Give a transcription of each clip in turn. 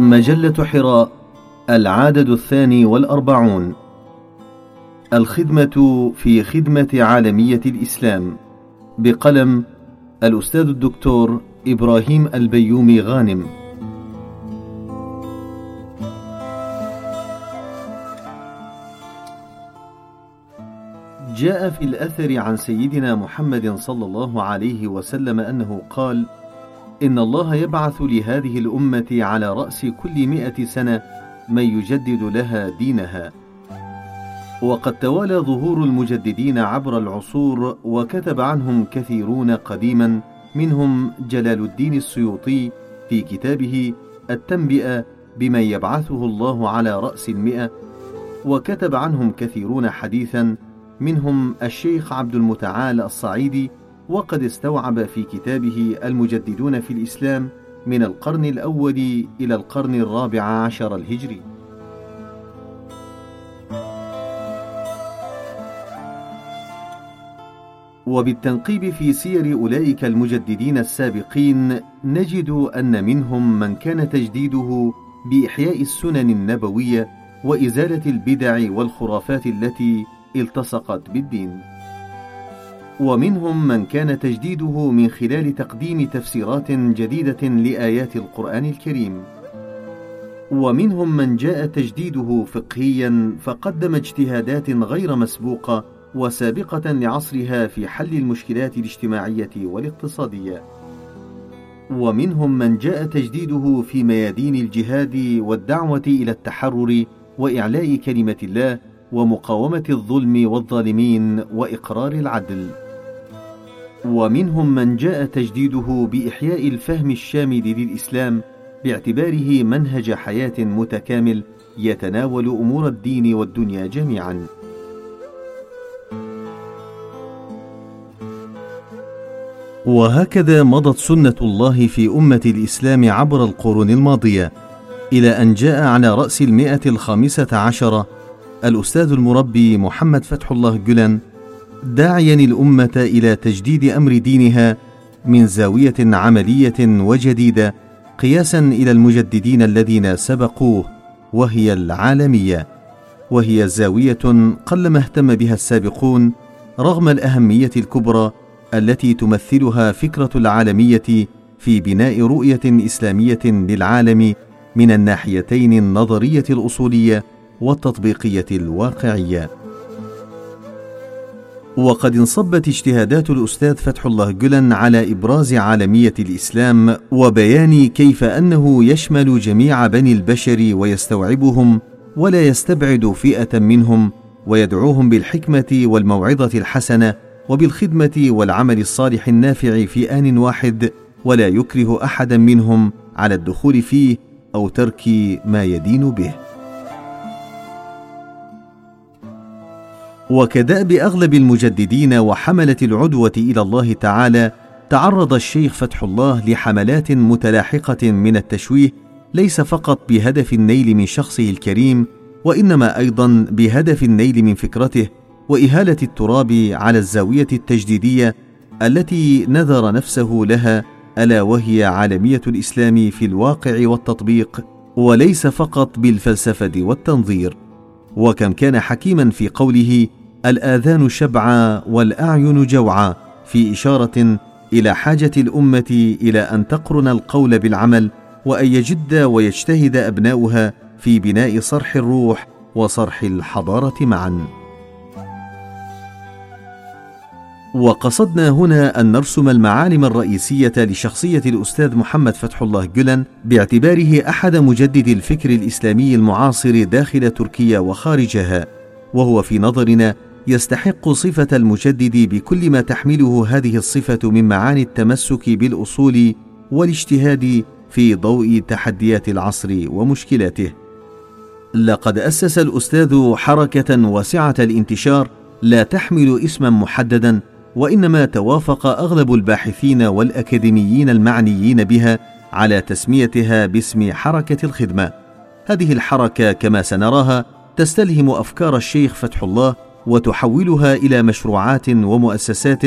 مجلة حراء العدد الثاني والأربعون. الخدمة في خدمة عالمية الإسلام. بقلم الأستاذ الدكتور إبراهيم البيومي غانم. جاء في الأثر عن سيدنا محمد صلى الله عليه وسلم أنه قال: إن الله يبعث لهذه الأمة على رأس كل مئة سنة من يجدد لها دينها. وقد توالى ظهور المجددين عبر العصور وكتب عنهم كثيرون قديما منهم جلال الدين السيوطي في كتابه التنبئة بمن يبعثه الله على رأس المئة وكتب عنهم كثيرون حديثا منهم الشيخ عبد المتعال الصعيدي وقد استوعب في كتابه المجددون في الإسلام من القرن الأول إلى القرن الرابع عشر الهجري. وبالتنقيب في سير أولئك المجددين السابقين نجد أن منهم من كان تجديده بإحياء السنن النبوية وإزالة البدع والخرافات التي التصقت بالدين. ومنهم من كان تجديده من خلال تقديم تفسيرات جديدة لآيات القرآن الكريم. ومنهم من جاء تجديده فقهيا فقدم اجتهادات غير مسبوقة وسابقة لعصرها في حل المشكلات الاجتماعية والاقتصادية. ومنهم من جاء تجديده في ميادين الجهاد والدعوة إلى التحرر وإعلاء كلمة الله ومقاومة الظلم والظالمين وإقرار العدل. ومنهم من جاء تجديده بإحياء الفهم الشامل للإسلام باعتباره منهج حياة متكامل يتناول أمور الدين والدنيا جميعا. وهكذا مضت سنة الله في أمة الإسلام عبر القرون الماضية إلى أن جاء على رأس المئة الخامسة عشرة الأستاذ المربي محمد فتح الله جلن داعيا الأمة إلى تجديد أمر دينها من زاوية عملية وجديدة قياسا إلى المجددين الذين سبقوه وهي العالمية. وهي زاوية قلما اهتم بها السابقون رغم الأهمية الكبرى التي تمثلها فكرة العالمية في بناء رؤية إسلامية للعالم من الناحيتين النظرية الأصولية والتطبيقية الواقعية. وقد انصبت اجتهادات الأستاذ فتح الله جلن على إبراز عالمية الإسلام وبيان كيف أنه يشمل جميع بني البشر ويستوعبهم ولا يستبعد فئة منهم ويدعوهم بالحكمة والموعظة الحسنة وبالخدمة والعمل الصالح النافع في آن واحد ولا يكره أحدا منهم على الدخول فيه أو ترك ما يدين به. وكداب أغلب المجددين وحملة العدوة إلى الله تعالى تعرض الشيخ فتح الله لحملات متلاحقة من التشويه ليس فقط بهدف النيل من شخصه الكريم وإنما أيضا بهدف النيل من فكرته وإهالة التراب على الزاوية التجديدية التي نذر نفسه لها ألا وهي عالمية الإسلام في الواقع والتطبيق وليس فقط بالفلسفة والتنظير. وكم كان حكيما في قوله الآذان شبعا والأعين جوعا في إشارة إلى حاجة الأمة إلى أن تقرن القول بالعمل وأن يجد ويجتهد أبناؤها في بناء صرح الروح وصرح الحضارة معا. وقصدنا هنا أن نرسم المعالم الرئيسية لشخصية الأستاذ محمد فتح الله جلن باعتباره أحد مجدد الفكر الإسلامي المعاصر داخل تركيا وخارجها وهو في نظرنا يستحق صفة المجدد بكل ما تحمله هذه الصفة من معاني التمسك بالأصول والاجتهاد في ضوء تحديات العصر ومشكلاته. لقد أسس الأستاذ حركة واسعة الانتشار لا تحمل اسما محددا وإنما توافق أغلب الباحثين والأكاديميين المعنيين بها على تسميتها باسم حركة الخدمة. هذه الحركة كما سنراها تستلهم أفكار الشيخ فتح الله وتحولها إلى مشروعات ومؤسسات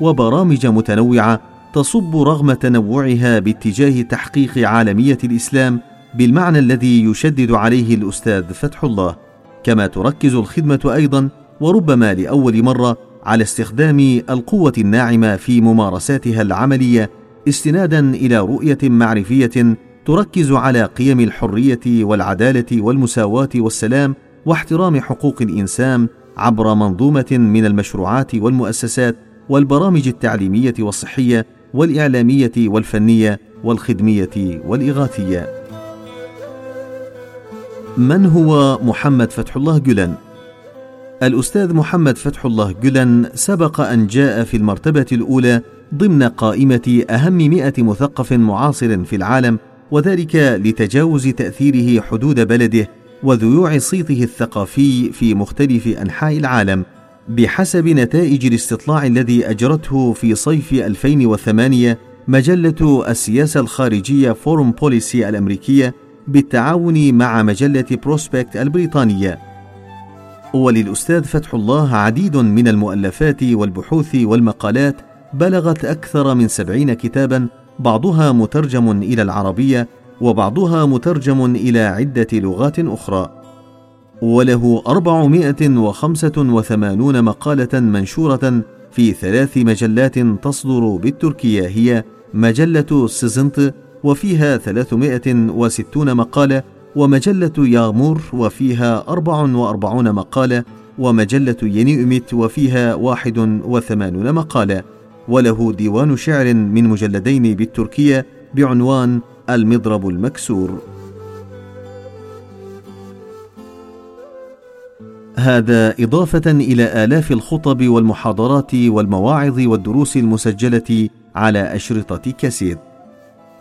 وبرامج متنوعة تصب رغم تنوعها باتجاه تحقيق عالمية الإسلام بالمعنى الذي يشدد عليه الأستاذ فتح الله. كما تركز الخدمة أيضا وربما لأول مرة على استخدام القوة الناعمة في ممارساتها العملية استنادا إلى رؤية معرفية تركز على قيم الحرية والعدالة والمساواة والسلام واحترام حقوق الإنسان عبر منظومة من المشروعات والمؤسسات والبرامج التعليمية والصحية والإعلامية والفنية والخدمية والإغاثية. من هو محمد فتح الله جلن؟ الأستاذ محمد فتح الله جلن سبق أن جاء في المرتبة الأولى ضمن قائمة أهم مئة مثقف معاصر في العالم وذلك لتجاوز تأثيره حدود بلده وذيوع صيته الثقافي في مختلف أنحاء العالم بحسب نتائج الاستطلاع الذي أجرته في صيف 2008 مجلة السياسة الخارجية Foreign Policy الأمريكية بالتعاون مع مجلة Prospect البريطانية. وللأستاذ فتح الله عديد من المؤلفات والبحوث والمقالات بلغت أكثر من سبعين كتابا بعضها مترجم إلى العربية وبعضها مترجم إلى عدة لغات أخرى. وله أربعمائة وخمسة وثمانون مقالة منشورة في ثلاث مجلات تصدر بالتركية هي مجلة سيزنت وفيها ثلاثمائة وستون مقالة ومجلة يامور وفيها أربع وأربعون مقالة ومجلة ينيؤمت وفيها واحد وثمانون مقالة. وله ديوان شعر من مجلدين بالتركية بعنوان المضرب المكسور. هذا إضافة إلى آلاف الخطب والمحاضرات والمواعظ والدروس المسجلة على أشرطة كاسيت.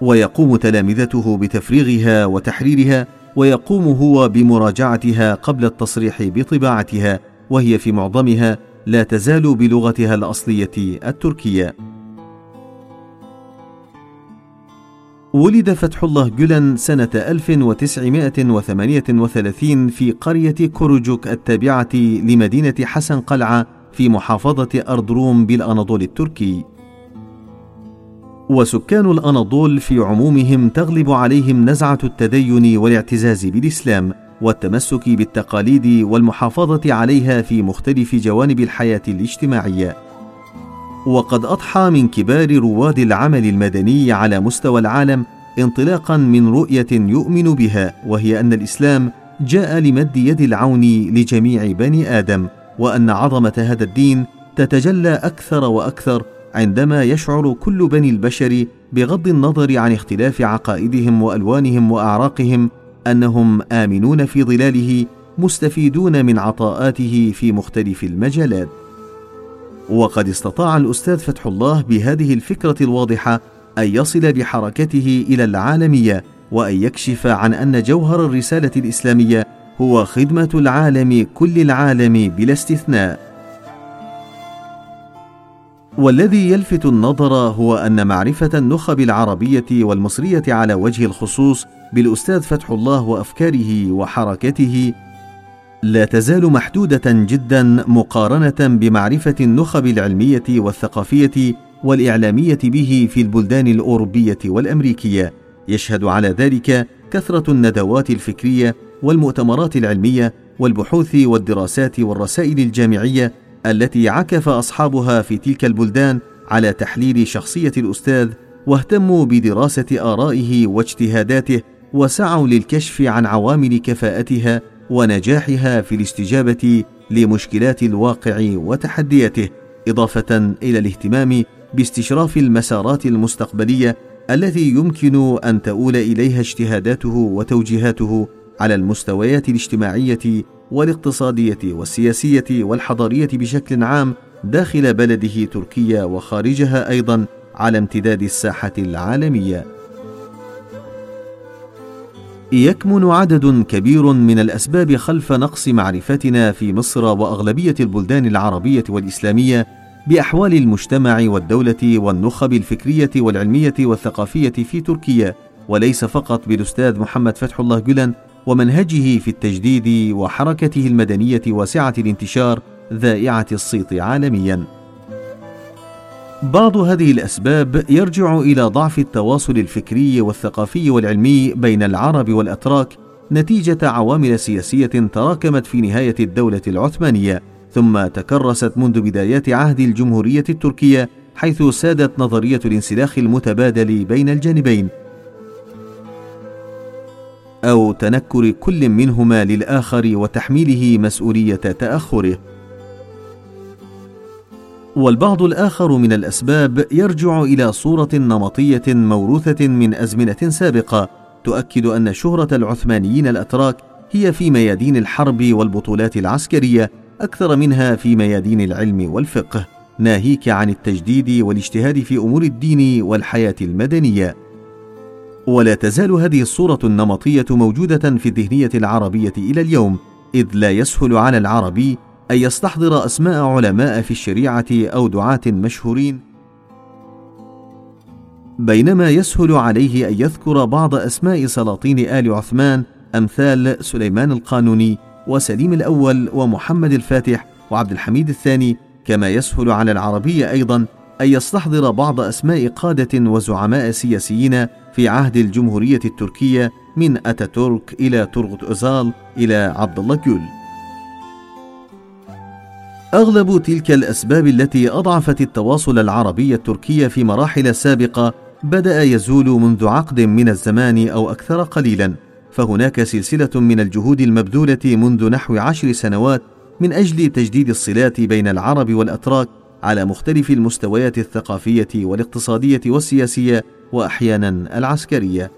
ويقوم تلامذته بتفريغها وتحريرها ويقوم هو بمراجعتها قبل التصريح بطباعتها وهي في معظمها لا تزال بلغتها الأصلية التركية. ولد فتح الله جلن سنة 1938 في قرية كوروجوك التابعة لمدينة حسن قلعة في محافظة أردروم بالأناضول التركي. وسكان الأناضول في عمومهم تغلب عليهم نزعة التدين والاعتزاز بالإسلام والتمسك بالتقاليد والمحافظة عليها في مختلف جوانب الحياة الاجتماعية. وقد أضحى من كبار رواد العمل المدني على مستوى العالم انطلاقا من رؤية يؤمن بها وهي أن الإسلام جاء لمد يد العون لجميع بني آدم وأن عظمة هذا الدين تتجلى أكثر وأكثر عندما يشعر كل بني البشر بغض النظر عن اختلاف عقائدهم وألوانهم وأعراقهم أنهم آمنون في ظلاله مستفيدون من عطاءاته في مختلف المجالات. وقد استطاع الأستاذ فتح الله بهذه الفكرة الواضحة أن يصل بحركته إلى العالمية وأن يكشف عن أن جوهر الرسالة الإسلامية هو خدمة العالم كل العالم بلا استثناء. والذي يلفت النظر هو أن معرفة النخب العربية والمصرية على وجه الخصوص بالأستاذ فتح الله وأفكاره وحركته لا تزال محدودة جدا مقارنة بمعرفة النخب العلمية والثقافية والإعلامية به في البلدان الأوروبية والأمريكية. يشهد على ذلك كثرة الندوات الفكرية والمؤتمرات العلمية والبحوث والدراسات والرسائل الجامعية التي عكف أصحابها في تلك البلدان على تحليل شخصية الأستاذ واهتموا بدراسة آرائه واجتهاداته وسعوا للكشف عن عوامل كفاءتها ونجاحها في الاستجابة لمشكلات الواقع وتحدياته إضافة إلى الاهتمام باستشراف المسارات المستقبلية التي يمكن أن تؤول إليها اجتهاداته وتوجيهاته على المستويات الاجتماعية والاقتصادية والسياسية والحضارية بشكل عام داخل بلده تركيا وخارجها أيضا على امتداد الساحة العالمية. يكمن عدد كبير من الأسباب خلف نقص معرفتنا في مصر وأغلبية البلدان العربية والإسلامية بأحوال المجتمع والدولة والنخب الفكرية والعلمية والثقافية في تركيا وليس فقط بالأستاذ محمد فتح الله جلن ومنهجه في التجديد وحركته المدنية واسعه الانتشار ذائعة الصيت عالميا. بعض هذه الأسباب يرجع إلى ضعف التواصل الفكري والثقافي والعلمي بين العرب والأتراك نتيجة عوامل سياسية تراكمت في نهاية الدولة العثمانية ثم تكرست منذ بدايات عهد الجمهورية التركية حيث سادت نظرية الانسلاخ المتبادل بين الجانبين. أو تنكر كل منهما للآخر وتحميله مسؤولية تأخره. والبعض الآخر من الأسباب يرجع إلى صورة نمطية موروثة من أزمنة سابقة تؤكد أن شهرة العثمانيين الأتراك هي في ميادين الحرب والبطولات العسكرية أكثر منها في ميادين العلم والفقه. ناهيك عن التجديد والاجتهاد في أمور الدين والحياة المدنية. ولا تزال هذه الصورة النمطية موجودة في الذهنية العربية إلى اليوم إذ لا يسهل على العربي أن يستحضر أسماء علماء في الشريعة أو دعاة مشهورين. بينما يسهل عليه أن يذكر بعض أسماء سلاطين آل عثمان أمثال سليمان القانوني وسليم الأول ومحمد الفاتح وعبد الحميد الثاني كما يسهل على العربي أيضا أن يستحضر بعض أسماء قادة وزعماء سياسيين في عهد الجمهورية التركية من أتاتورك إلى تورغوت اوزال إلى عبد الله جول. أغلب تلك الأسباب التي أضعفت التواصل العربي التركي في مراحل سابقة بدأ يزول منذ عقد من الزمان أو أكثر قليلا فهناك سلسلة من الجهود المبذولة منذ نحو عشر سنوات من أجل تجديد الصلات بين العرب والأتراك على مختلف المستويات الثقافية والاقتصادية والسياسية واحيانا العسكرية.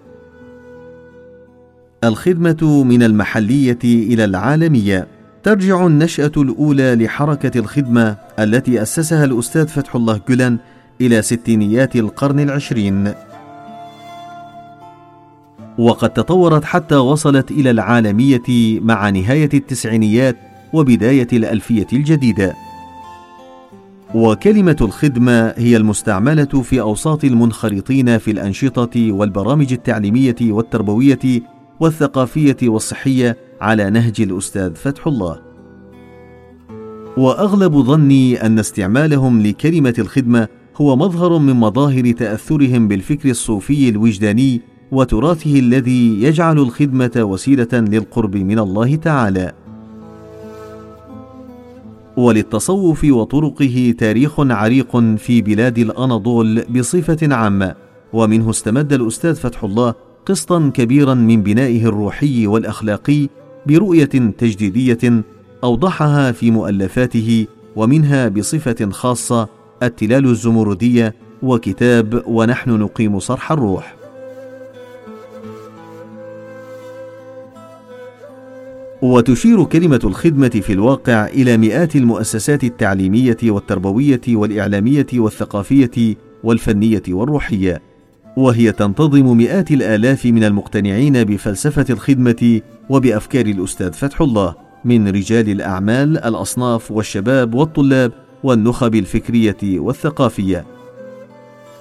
الخدمة من المحلية إلى العالمية. ترجع النشأة الأولى لحركة الخدمة التي أسسها الأستاذ فتح الله جولان إلى ستينيات القرن العشرين. وقد تطورت حتى وصلت إلى العالمية مع نهاية التسعينيات وبداية الألفية الجديدة. وكلمة الخدمة هي المستعملة في أوساط المنخرطين في الأنشطة والبرامج التعليمية والتربوية والثقافية والصحية على نهج الأستاذ فتح الله. وأغلب ظني أن استعمالهم لكلمة الخدمة هو مظهر من مظاهر تأثرهم بالفكر الصوفي الوجداني وتراثه الذي يجعل الخدمة وسيلة للقرب من الله تعالى. وللتصوف وطرقه تاريخ عريق في بلاد الأناضول بصفة عامة ومنه استمد الأستاذ فتح الله قسطا كبيرا من بنائه الروحي والأخلاقي برؤية تجديدية أوضحها في مؤلفاته ومنها بصفة خاصة التلال الزمردية وكتاب ونحن نقيم صرح الروح. وتشير كلمة الخدمة في الواقع إلى مئات المؤسسات التعليمية والتربوية والإعلامية والثقافية والفنية والروحية وهي تنتظم مئات الآلاف من المقتنعين بفلسفة الخدمة وبأفكار الأستاذ فتح الله من رجال الأعمال الأصناف والشباب والطلاب والنخب الفكرية والثقافية.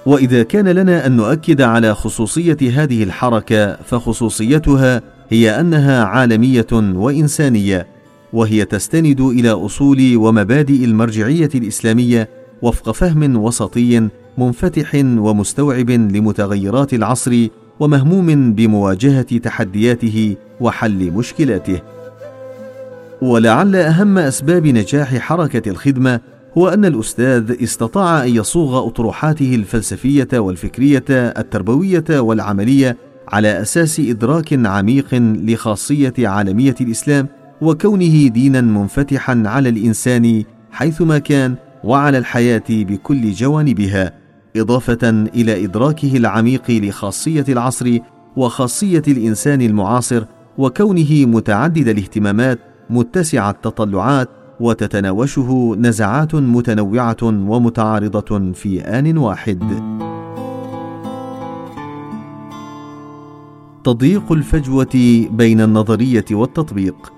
وإذا كان لنا أن نؤكد على خصوصية هذه الحركة فخصوصيتها هي أنها عالمية وإنسانية وهي تستند إلى أصول ومبادئ المرجعية الإسلامية وفق فهم وسطي منفتح ومستوعب لمتغيرات العصر ومهموم بمواجهة تحدياته وحل مشكلاته. ولعل أهم أسباب نجاح حركة الخدمة هو أن الأستاذ استطاع أن يصوغ أطروحاته الفلسفية والفكرية التربوية والعملية على أساس إدراك عميق لخاصية عالمية الإسلام وكونه دينا منفتحا على الإنسان حيثما كان وعلى الحياة بكل جوانبها. إضافة إلى إدراكه العميق لخاصية العصر وخاصية الإنسان المعاصر وكونه متعدد الاهتمامات متسع التطلعات وتتناوشه نزعات متنوعة ومتعارضة في آن واحد. تضييق الفجوة بين النظرية والتطبيق.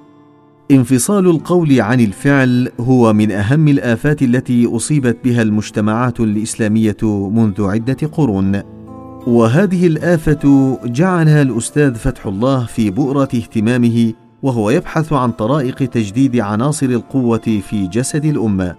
انفصال القول عن الفعل هو من أهم الآفات التي أصيبت بها المجتمعات الإسلامية منذ عدة قرون. وهذه الآفة جعلها الأستاذ فتح الله في بؤرة اهتمامه وهو يبحث عن طرائق تجديد عناصر القوة في جسد الأمة.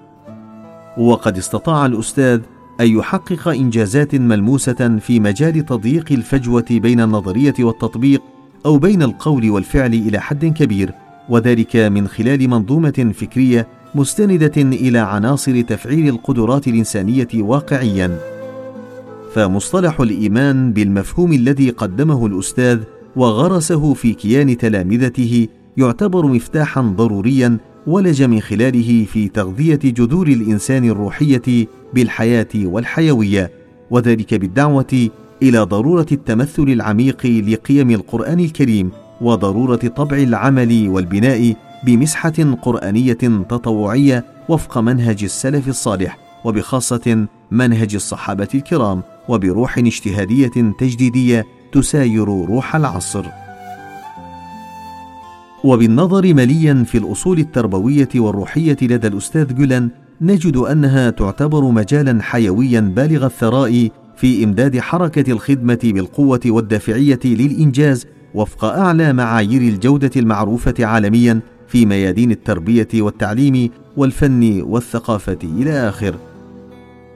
وقد استطاع الأستاذ أن يحقق إنجازات ملموسة في مجال تضييق الفجوة بين النظرية والتطبيق أو بين القول والفعل إلى حد كبير. وذلك من خلال منظومة فكرية مستندة إلى عناصر تفعيل القدرات الإنسانية واقعيا. فمصطلح الإيمان بالمفهوم الذي قدمه الأستاذ وغرسه في كيان تلامذته يعتبر مفتاحا ضروريا ولج من خلاله في تغذية جذور الإنسان الروحية بالحياة والحيوية. وذلك بالدعوة إلى ضرورة التمثل العميق لقيم القرآن الكريم. وضرورة طبع العمل والبناء بمسحة قرآنية تطوعية وفق منهج السلف الصالح وبخاصة منهج الصحابة الكرام وبروح اجتهادية تجديدية تساير روح العصر. وبالنظر مليا في الأصول التربوية والروحية لدى الأستاذ جولان نجد أنها تعتبر مجالا حيويا بالغ الثراء في إمداد حركة الخدمة بالقوة والدافعية للإنجاز وفق أعلى معايير الجودة المعروفة عالميا في ميادين التربية والتعليم والفن والثقافة إلى اخره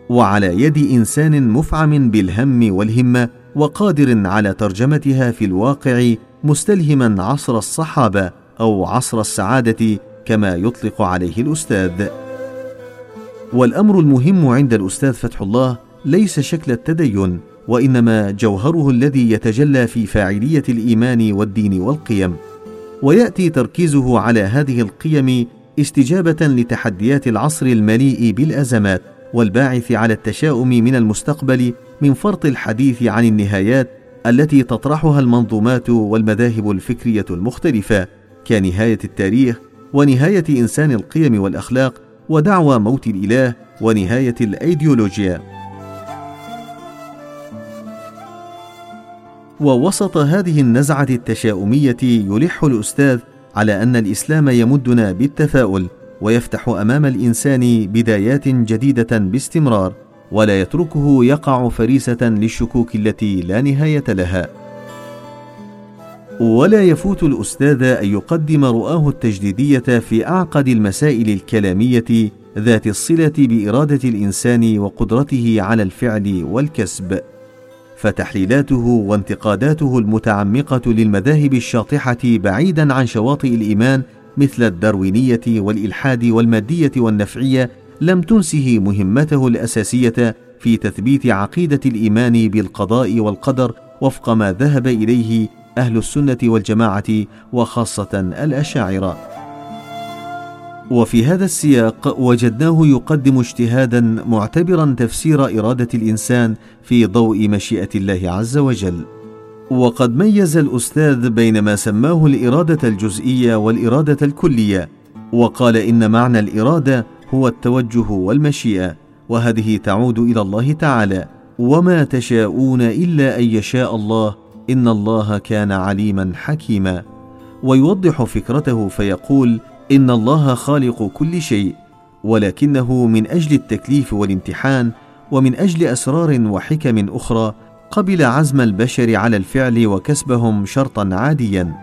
وعلى يد إنسان مفعم بالهم والهمة وقادر على ترجمتها في الواقع مستلهما عصر الصحابة أو عصر السعادة كما يطلق عليه الأستاذ. والأمر المهم عند الأستاذ فتح الله ليس شكل التدين وإنما جوهره الذي يتجلى في فاعلية الإيمان والدين والقيم. ويأتي تركيزه على هذه القيم استجابة لتحديات العصر المليء بالأزمات والباعث على التشاؤم من المستقبل من فرط الحديث عن النهايات التي تطرحها المنظومات والمذاهب الفكرية المختلفة كنهاية التاريخ ونهاية إنسان القيم والأخلاق ودعوى موت الإله ونهاية الأيديولوجيا. ووسط هذه النزعة التشاؤمية يلح الأستاذ على أن الإسلام يمدنا بالتفاؤل ويفتح أمام الإنسان بدايات جديدة باستمرار ولا يتركه يقع فريسة للشكوك التي لا نهاية لها. ولا يفوت الأستاذ أن يقدم رؤاه التجديدية في أعقد المسائل الكلامية ذات الصلة بإرادة الإنسان وقدرته على الفعل والكسب. فتحليلاته وانتقاداته المتعمقة للمذاهب الشاطحة بعيدا عن شواطئ الإيمان مثل الداروينية والإلحاد والمادية والنفعية لم تنسه مهمته الأساسية في تثبيت عقيدة الإيمان بالقضاء والقدر وفق ما ذهب إليه أهل السنة والجماعة وخاصة الأشاعرة. وفي هذا السياق وجدناه يقدم اجتهادا معتبرا تفسير إرادة الإنسان في ضوء مشيئة الله عز وجل. وقد ميز الأستاذ بين ما سماه الإرادة الجزئية والإرادة الكلية وقال إن معنى الإرادة هو التوجه والمشيئة وهذه تعود إلى الله تعالى وما تشاءون إلا أن يشاء الله إن الله كان عليما حكيما ويوضح فكرته فيقول إن الله خالق كل شيء ولكنه من أجل التكليف والامتحان ومن أجل أسرار وحكم أخرى قبل عزم البشر على الفعل وكسبهم شرطا عاديا.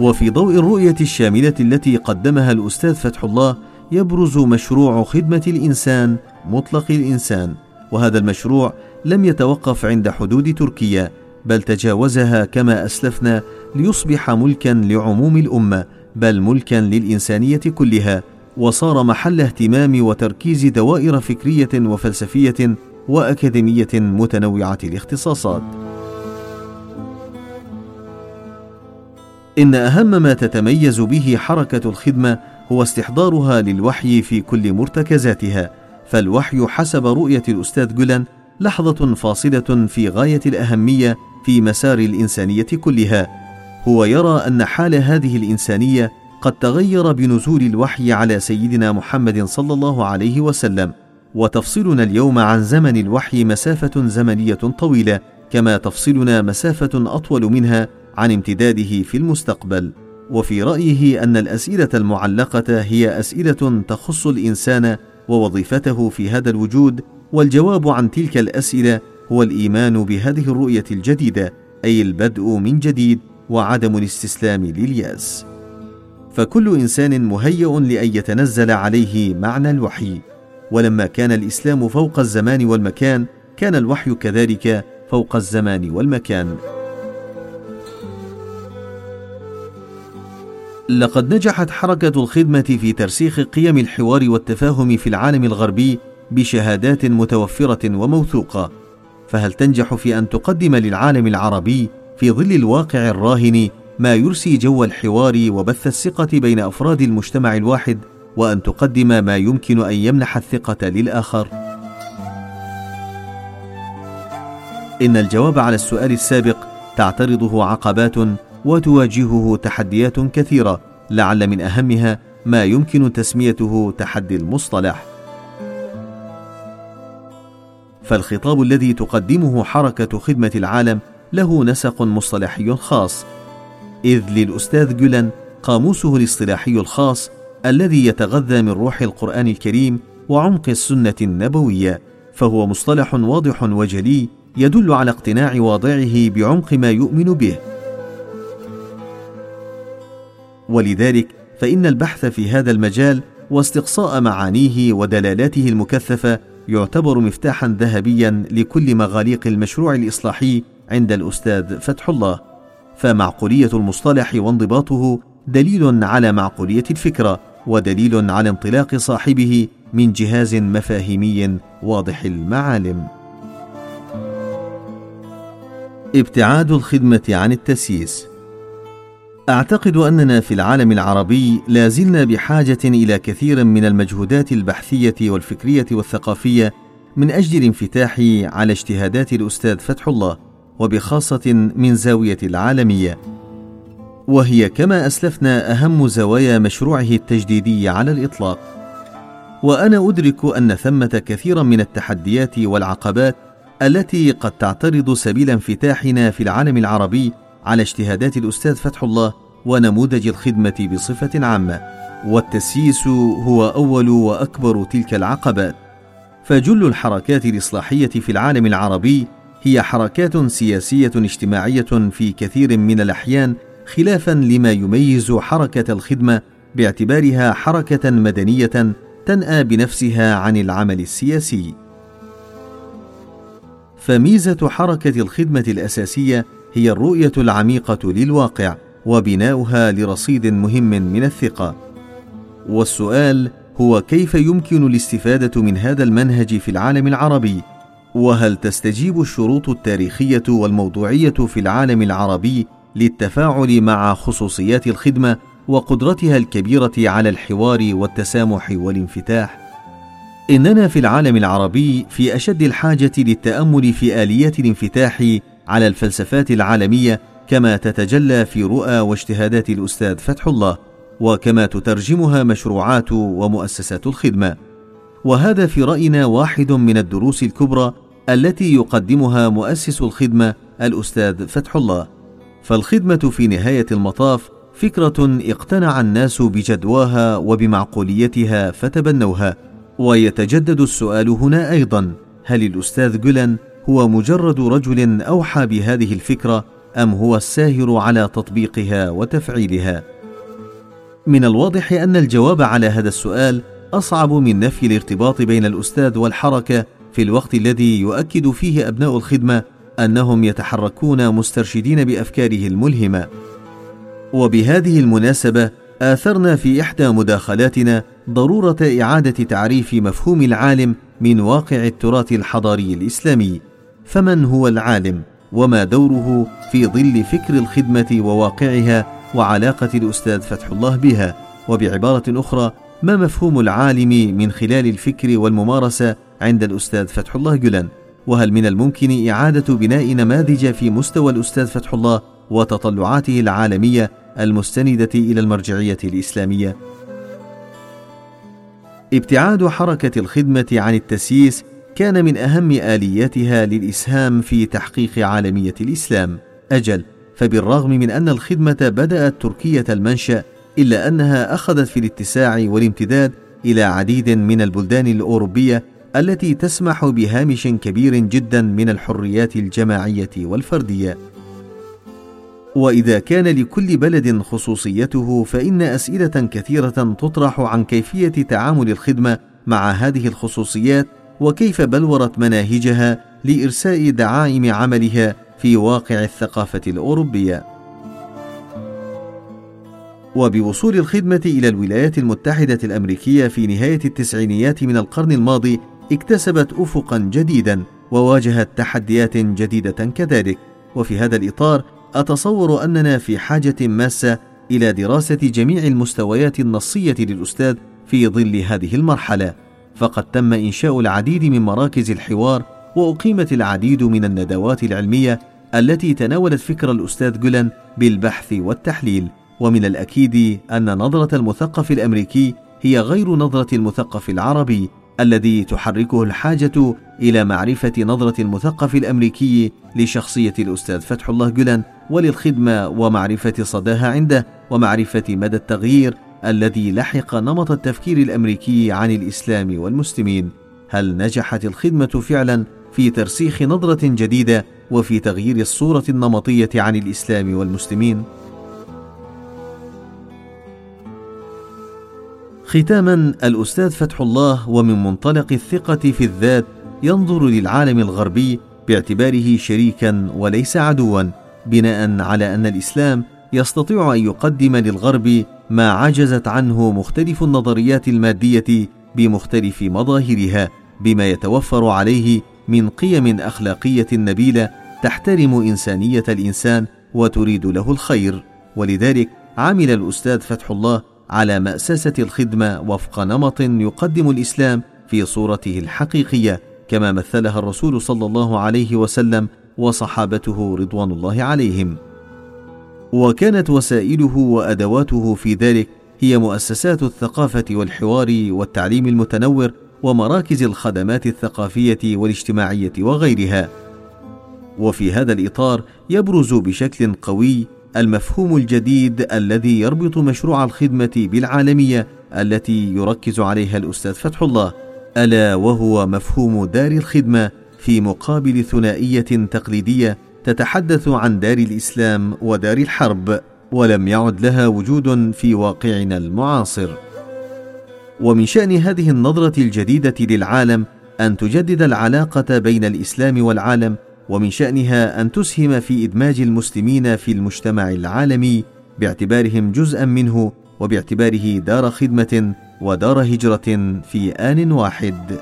وفي ضوء الرؤية الشاملة التي قدمها الأستاذ فتح الله يبرز مشروع خدمة الإنسان مطلق الإنسان وهذا المشروع لم يتوقف عند حدود تركيا بل تجاوزها كما أسلفنا ليصبح ملكا لعموم الأمة بل ملكا للإنسانية كلها. وصار محل اهتمام وتركيز دوائر فكرية وفلسفية وأكاديمية متنوعة الاختصاصات. إن أهم ما تتميز به حركة الخدمة هو استحضارها للوحي في كل مرتكزاتها. فالوحي حسب رؤية الأستاذ جولان لحظة فاصلة في غاية الأهمية في مسار الإنسانية كلها. هو يرى أن حال هذه الإنسانية قد تغير بنزول الوحي على سيدنا محمد صلى الله عليه وسلم. وتفصلنا اليوم عن زمن الوحي مسافة زمنية طويلة كما تفصلنا مسافة أطول منها عن امتداده في المستقبل. وفي رأيه أن الأسئلة المعلقة هي أسئلة تخص الإنسان ووظيفته في هذا الوجود والجواب عن تلك الأسئلة هو الإيمان بهذه الرؤية الجديدة أي البدء من جديد وعدم الاستسلام لليأس. فكل إنسان مهيئ لأن يتنزل عليه معنى الوحي. ولما كان الإسلام فوق الزمان والمكان كان الوحي كذلك فوق الزمان والمكان. لقد نجحت حركة الخدمة في ترسيخ قيم الحوار والتفاهم في العالم الغربي بشهادات متوفرة وموثوقة. فهل تنجح في أن تقدم للعالم العربي في ظل الواقع الراهن ما يرسي جو الحوار وبث الثقة بين أفراد المجتمع الواحد وأن تقدم ما يمكن أن يمنح الثقة للآخر؟ إن الجواب على السؤال السابق تعترضه عقبات وتواجهه تحديات كثيرة لعل من أهمها ما يمكن تسميته تحدي المصطلح. فالخطاب الذي تقدمه حركة خدمة العالم له نسق مصطلحي خاص. إذ للأستاذ جولان قاموسه الاصطلاحي الخاص الذي يتغذى من روح القرآن الكريم وعمق السنة النبوية فهو مصطلح واضح وجلي يدل على اقتناع واضعه بعمق ما يؤمن به. ولذلك فإن البحث في هذا المجال واستقصاء معانيه ودلالاته المكثفة يعتبر مفتاحا ذهبيا لكل مغاليق المشروع الإصلاحي عند الأستاذ فتح الله. فمعقولية المصطلح وانضباطه دليل على معقولية الفكرة ودليل على انطلاق صاحبه من جهاز مفاهيمي واضح المعالم. ابتعاد الخدمة عن التسييس. أعتقد أننا في العالم العربي لا زلنا بحاجة إلى كثير من المجهودات البحثية والفكرية والثقافية من أجل الانفتاح على اجتهادات الأستاذ فتح الله وبخاصة من زاوية العالمية. وهي كما أسلفنا أهم زوايا مشروعه التجديدي على الإطلاق. وأنا أدرك أن ثمة كثيرا من التحديات والعقبات التي قد تعترض سبيل انفتاحنا في العالم العربي على اجتهادات الأستاذ فتح الله ونموذج الخدمة بصفة عامة والتسييس هو أول وأكبر تلك العقبات فجل الحركات الإصلاحية في العالم العربي هي حركات سياسية اجتماعية في كثير من الأحيان خلافا لما يميز حركة الخدمة باعتبارها حركة مدنية تنأى بنفسها عن العمل السياسي. فميزة حركة الخدمة الأساسية هي الرؤية العميقة للواقع وبناؤها لرصيد مهم من الثقة. والسؤال هو كيف يمكن الاستفادة من هذا المنهج في العالم العربي؟ وهل تستجيب الشروط التاريخية والموضوعية في العالم العربي للتفاعل مع خصوصيات الخدمة وقدرتها الكبيرة على الحوار والتسامح والانفتاح؟ إننا في العالم العربي في أشد الحاجة للتأمل في آليات الانفتاح على الفلسفات العالمية كما تتجلى في رؤى واجتهادات الأستاذ فتح الله وكما تترجمها مشروعات ومؤسسات الخدمة. وهذا في رأينا واحد من الدروس الكبرى التي يقدمها مؤسس الخدمة الأستاذ فتح الله. فالخدمة في نهاية المطاف فكرة اقتنع الناس بجدواها وبمعقوليتها فتبنوها. ويتجدد السؤال هنا أيضا هل الأستاذ جولان هو مجرد رجل أوحى بهذه الفكرة أم هو الساهر على تطبيقها وتفعيلها؟ من الواضح أن الجواب على هذا السؤال أصعب من نفي الارتباط بين الأستاذ والحركة في الوقت الذي يؤكد فيه أبناء الخدمة أنهم يتحركون مسترشدين بأفكاره الملهمة. وبهذه المناسبة آثرنا في إحدى مداخلاتنا ضرورة إعادة تعريف مفهوم العالم من واقع التراث الحضاري الإسلامي. فمن هو العالم وما دوره في ظل فكر الخدمة وواقعها وعلاقة الأستاذ فتح الله بها؟ وبعبارة أخرى ما مفهوم العالم من خلال الفكر والممارسة عند الأستاذ فتح الله جولان وهل من الممكن إعادة بناء نماذج في مستوى الأستاذ فتح الله وتطلعاته العالمية المستندة إلى المرجعية الإسلامية؟ ابتعاد حركة الخدمة عن التسييس كان من أهم آلياتها للإسهام في تحقيق عالمية الإسلام. أجل فبالرغم من أن الخدمة بدأت تركية المنشأ إلا أنها أخذت في الاتساع والامتداد إلى عديد من البلدان الأوروبية التي تسمح بهامش كبير جدا من الحريات الجماعية والفردية. وإذا كان لكل بلد خصوصيته فإن أسئلة كثيرة تطرح عن كيفية تعامل الخدمة مع هذه الخصوصيات وكيف بلورت مناهجها لإرساء دعائم عملها في واقع الثقافة الأوروبية. وبوصول الخدمة إلى الولايات المتحدة الأمريكية في نهاية التسعينيات من القرن الماضي اكتسبت افقا جديدا وواجهت تحديات جديدة كذلك. وفي هذا الإطار أتصور أننا في حاجة ماسة إلى دراسة جميع المستويات النصية للأستاذ في ظل هذه المرحلة. فقد تم إنشاء العديد من مراكز الحوار وأقيمت العديد من الندوات العلمية التي تناولت فكر الأستاذ جولان بالبحث والتحليل. ومن الأكيد أن نظرة المثقف الأمريكي هي غير نظرة المثقف العربي الذي تحركه الحاجة إلى معرفة نظرة المثقف الأمريكي لشخصية الأستاذ فتح الله جولان وللخدمة ومعرفة صداها عنده ومعرفة مدى التغيير الذي لحق نمط التفكير الأمريكي عن الإسلام والمسلمين. هل نجحت الخدمة فعلا في ترسيخ نظرة جديدة وفي تغيير الصورة النمطية عن الإسلام والمسلمين؟ ختاما الأستاذ فتح الله ومن منطلق الثقة في الذات ينظر للعالم الغربي باعتباره شريكا وليس عدوا بناء على أن الإسلام يستطيع أن يقدم للغرب ما عجزت عنه مختلف النظريات المادية بمختلف مظاهرها بما يتوفر عليه من قيم أخلاقية نبيلة تحترم إنسانية الإنسان وتريد له الخير. ولذلك عمل الأستاذ فتح الله على مأسسة الخدمة وفق نمط يقدم الإسلام في صورته الحقيقية كما مثلها الرسول صلى الله عليه وسلم وصحابته رضوان الله عليهم. وكانت وسائله وأدواته في ذلك هي مؤسسات الثقافة والحوار والتعليم المتنور ومراكز الخدمات الثقافية والاجتماعية وغيرها. وفي هذا الإطار يبرز بشكل قوي المفهوم الجديد الذي يربط مشروع الخدمة بالعالمية التي يركز عليها الأستاذ فتح الله ألا وهو مفهوم دار الخدمة في مقابل ثنائية تقليدية تتحدث عن دار الإسلام ودار الحرب ولم يعد لها وجود في واقعنا المعاصر. ومن شأن هذه النظرة الجديدة للعالم أن تجدد العلاقة بين الإسلام والعالم ومن شأنها أن تسهم في إدماج المسلمين في المجتمع العالمي باعتبارهم جزءا منه وباعتباره دار خدمة ودار هجرة في آن واحد.